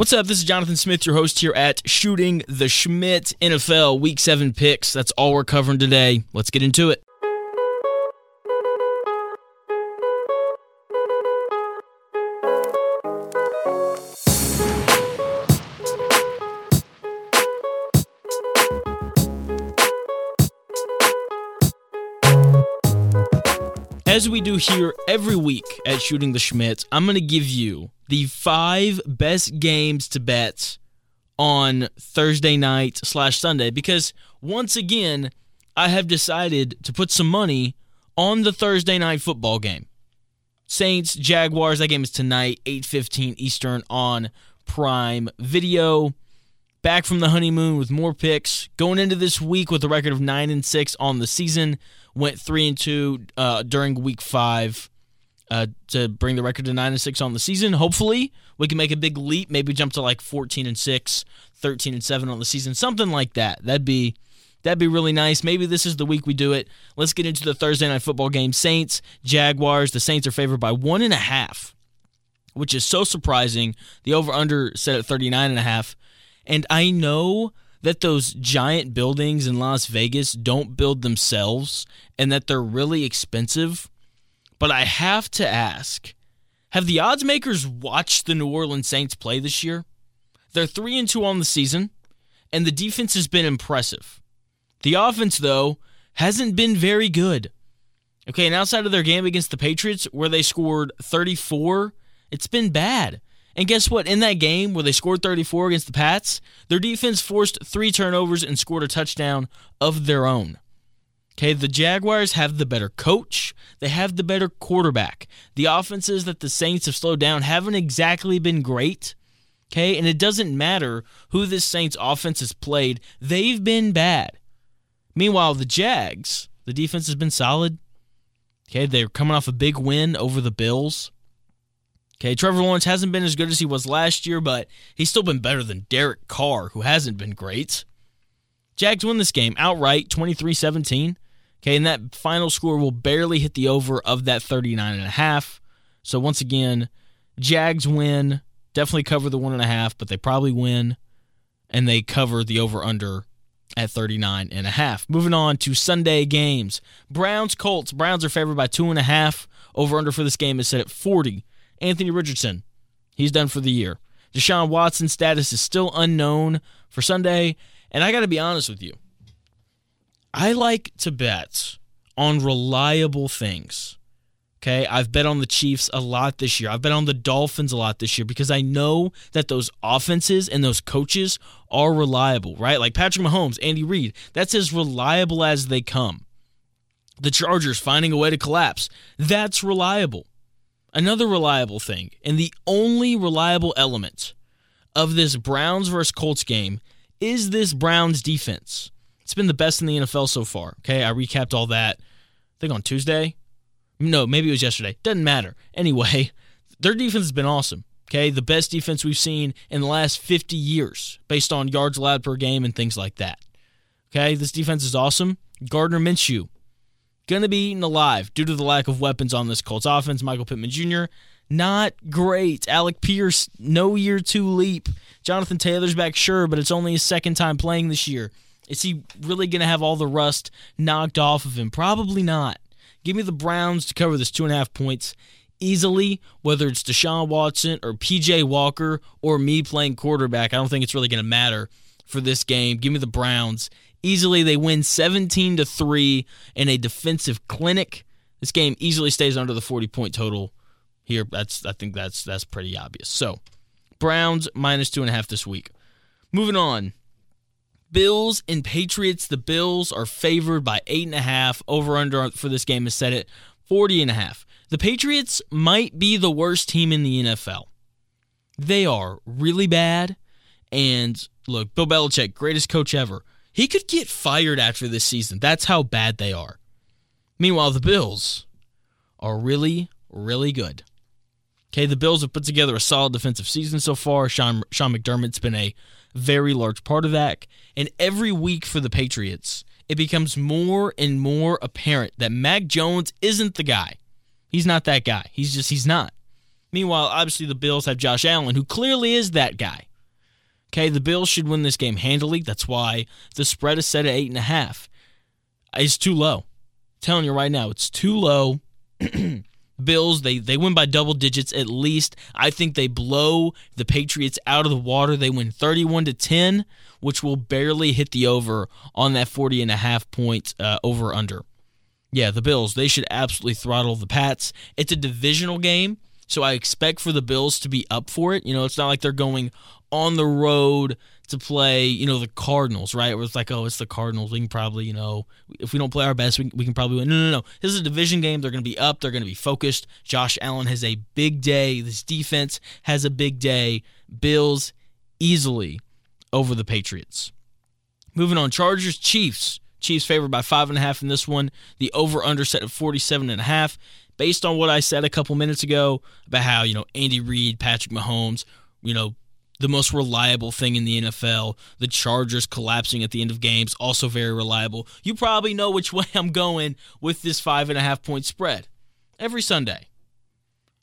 What's up? This is Jonathan Smith, your host here at Shooting the Shmitt NFL Week 7 picks. That's all we're covering today. Let's get into it. As we do here every week at Shooting the Shmitt, I'm going to give you the five best games to bet on Thursday night slash Sunday because once again, I have decided to put some money on the Thursday night football game. Saints Jaguars. That game is tonight, 8:15 Eastern on Prime Video. Back from the honeymoon with more picks. Going into this week with a record of nine and six on the season. Went three and two uh, during week five uh, to bring the record to 9 and 6 on the season. Hopefully, we can make a big leap, maybe jump to like 14 and 6, 13 and 7 on the season, something like that. That'd be that'd be really nice. Maybe this is the week we do it. Let's get into the Thursday night football game. Saints, Jaguars. The Saints are favored by one and a half, which is so surprising. The over under set at 39 and a half. And I know that those giant buildings in Las Vegas don't build themselves and that they're really expensive. But I have to ask have the odds makers watched the New Orleans Saints play this year? They're 3 and 2 on the season, and the defense has been impressive. The offense, though, hasn't been very good. Okay, and outside of their game against the Patriots, where they scored 34, it's been bad. And guess what? In that game where they scored 34 against the Pats, their defense forced three turnovers and scored a touchdown of their own. Okay, the Jaguars have the better coach. They have the better quarterback. The offenses that the Saints have slowed down haven't exactly been great. Okay, and it doesn't matter who this Saints offense has played, they've been bad. Meanwhile, the Jags, the defense has been solid. Okay, they're coming off a big win over the Bills. Okay, Trevor Lawrence hasn't been as good as he was last year, but he's still been better than Derek Carr, who hasn't been great. Jags win this game outright, 23 17. Okay, and that final score will barely hit the over of that 39 and a half. So once again, Jags win, definitely cover the one and a half, but they probably win, and they cover the over under at 39 and a half. Moving on to Sunday games. Browns Colts. Browns are favored by two and a half. Over under for this game is set at 40. Anthony Richardson, he's done for the year. Deshaun Watson's status is still unknown for Sunday, and I got to be honest with you. I like to bet on reliable things. Okay, I've bet on the Chiefs a lot this year. I've bet on the Dolphins a lot this year because I know that those offenses and those coaches are reliable, right? Like Patrick Mahomes, Andy Reid, that's as reliable as they come. The Chargers finding a way to collapse, that's reliable. Another reliable thing, and the only reliable element of this Browns versus Colts game is this Browns defense. It's been the best in the NFL so far. Okay, I recapped all that. I think on Tuesday. No, maybe it was yesterday. Doesn't matter. Anyway, their defense has been awesome. Okay, the best defense we've seen in the last 50 years based on yards allowed per game and things like that. Okay, this defense is awesome. Gardner Minshew, going to be eaten alive due to the lack of weapons on this Colts offense. Michael Pittman Jr., not great. Alec Pierce, no year two leap. Jonathan Taylor's back, sure, but it's only his second time playing this year. Is he really going to have all the rust knocked off of him? Probably not. Give me the Browns to cover this two and a half points easily, whether it's Deshaun Watson or PJ Walker or me playing quarterback. I don't think it's really going to matter for this game. Give me the Browns. Easily they win 17 to 3 in a defensive clinic. This game easily stays under the 40 point total here. That's I think that's that's pretty obvious. So Browns minus two and a half this week. Moving on. Bills and Patriots. The Bills are favored by eight and a half. Over under for this game is set at 40 and a half. The Patriots might be the worst team in the NFL. They are really bad. And look, Bill Belichick, greatest coach ever. He could get fired after this season. That's how bad they are. Meanwhile, the Bills are really, really good. Okay, the Bills have put together a solid defensive season so far. Sean, Sean McDermott's been a very large part of that. And every week for the Patriots, it becomes more and more apparent that Mac Jones isn't the guy. He's not that guy. He's just, he's not. Meanwhile, obviously, the Bills have Josh Allen, who clearly is that guy. Okay, the Bills should win this game handily. That's why the spread is set at eight and a half. It's too low. I'm telling you right now, it's too low. Bills, they they win by double digits at least. I think they blow the Patriots out of the water. They win 31 to 10, which will barely hit the over on that 40 and a half point uh, over under. Yeah, the Bills, they should absolutely throttle the Pats. It's a divisional game, so I expect for the Bills to be up for it. You know, it's not like they're going on the road to play, you know, the Cardinals, right? Where it's like, oh, it's the Cardinals. We can probably, you know, if we don't play our best, we, we can probably win. No, no, no. This is a division game. They're going to be up. They're going to be focused. Josh Allen has a big day. This defense has a big day. Bills easily over the Patriots. Moving on, Chargers, Chiefs. Chiefs favored by five and a half in this one. The over under set at 47 and a half. Based on what I said a couple minutes ago about how, you know, Andy Reid, Patrick Mahomes, you know, the most reliable thing in the NFL. The Chargers collapsing at the end of games, also very reliable. You probably know which way I'm going with this five and a half point spread. Every Sunday,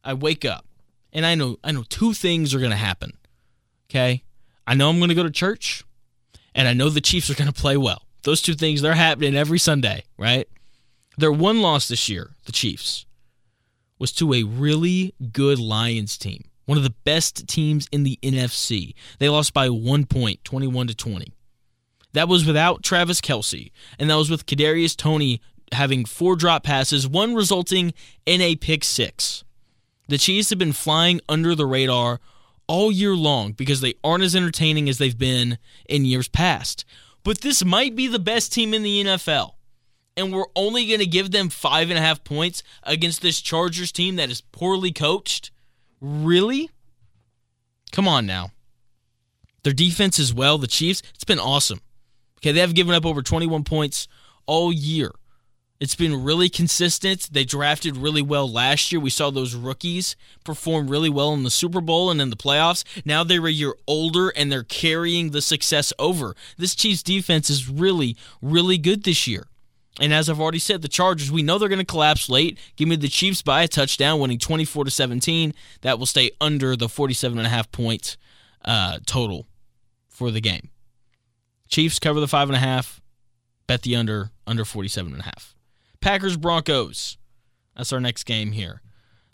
I wake up and I know I know two things are going to happen. Okay, I know I'm going to go to church, and I know the Chiefs are going to play well. Those two things they're happening every Sunday, right? They're one loss this year, the Chiefs, was to a really good Lions team one of the best teams in the NFC. They lost by one point, 21 to 20. That was without Travis Kelce, and that was with Kadarius Toney having four drop passes, one resulting in a pick six. The Chiefs have been flying under the radar all year long because they aren't as entertaining as they've been in years past. But this might be the best team in the NFL. And we're only going to give them five and a half points against this Chargers team that is poorly coached. Really? Come on now. Their defense as well, the Chiefs, it's been awesome. Okay, they have given up over 21 points all year. It's been really consistent. They drafted really well last year. We saw those rookies perform really well in the Super Bowl and in the playoffs. Now they're a year older and they're carrying the success over. This Chiefs defense is really, really good this year. And as I've already said, the Chargers, we know they're going to collapse late. Give me the Chiefs by a touchdown, winning 24 to 17. That will stay under the 47 and a half point uh, total for the game. Chiefs cover the five and a half. Bet the under under 47 and a half. Packers Broncos. That's our next game here.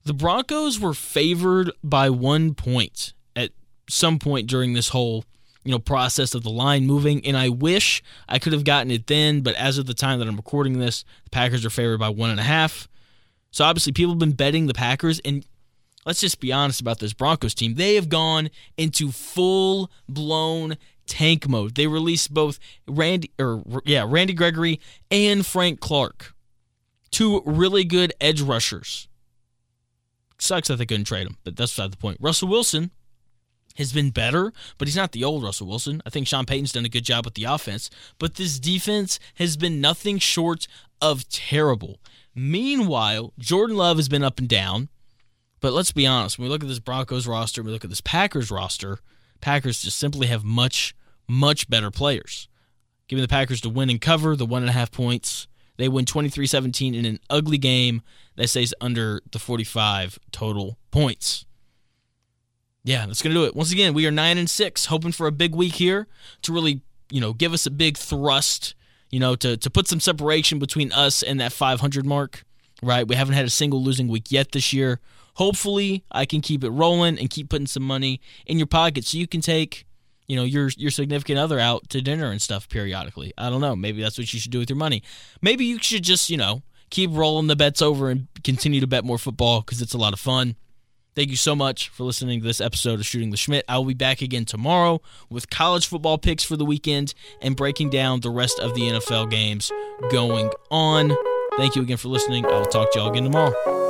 The Broncos were favored by one point at some point during this whole you know process of the line moving and i wish i could have gotten it then but as of the time that i'm recording this the packers are favored by one and a half. So obviously people have been betting the packers and let's just be honest about this broncos team. They have gone into full blown tank mode. They released both randy or yeah randy gregory and frank clark two really good edge rushers. Sucks that they couldn't trade them but that's beside the point. Russell wilson has been better, but he's not the old Russell Wilson. I think Sean Payton's done a good job with the offense, but this defense has been nothing short of terrible. Meanwhile, Jordan Love has been up and down, but let's be honest, when we look at this Broncos roster, we look at this Packers roster, Packers just simply have much, much better players. Giving the Packers to win and cover the one and a half points. They win 23 17 in an ugly game that stays under the 45 total points. Yeah, that's gonna do it. Once again, we are nine and six, hoping for a big week here to really, you know, give us a big thrust, you know, to to put some separation between us and that 500 mark. Right, we haven't had a single losing week yet this year. Hopefully, I can keep it rolling and keep putting some money in your pocket so you can take, you know, your your significant other out to dinner and stuff periodically. I don't know. Maybe that's what you should do with your money. Maybe you should just, you know, keep rolling the bets over and continue to bet more football because it's a lot of fun. Thank you so much for listening to this episode of Shooting the Shmitt. I will be back again tomorrow with college football picks for the weekend and breaking down the rest of the NFL games going on. Thank you again for listening. I will talk to y'all again tomorrow.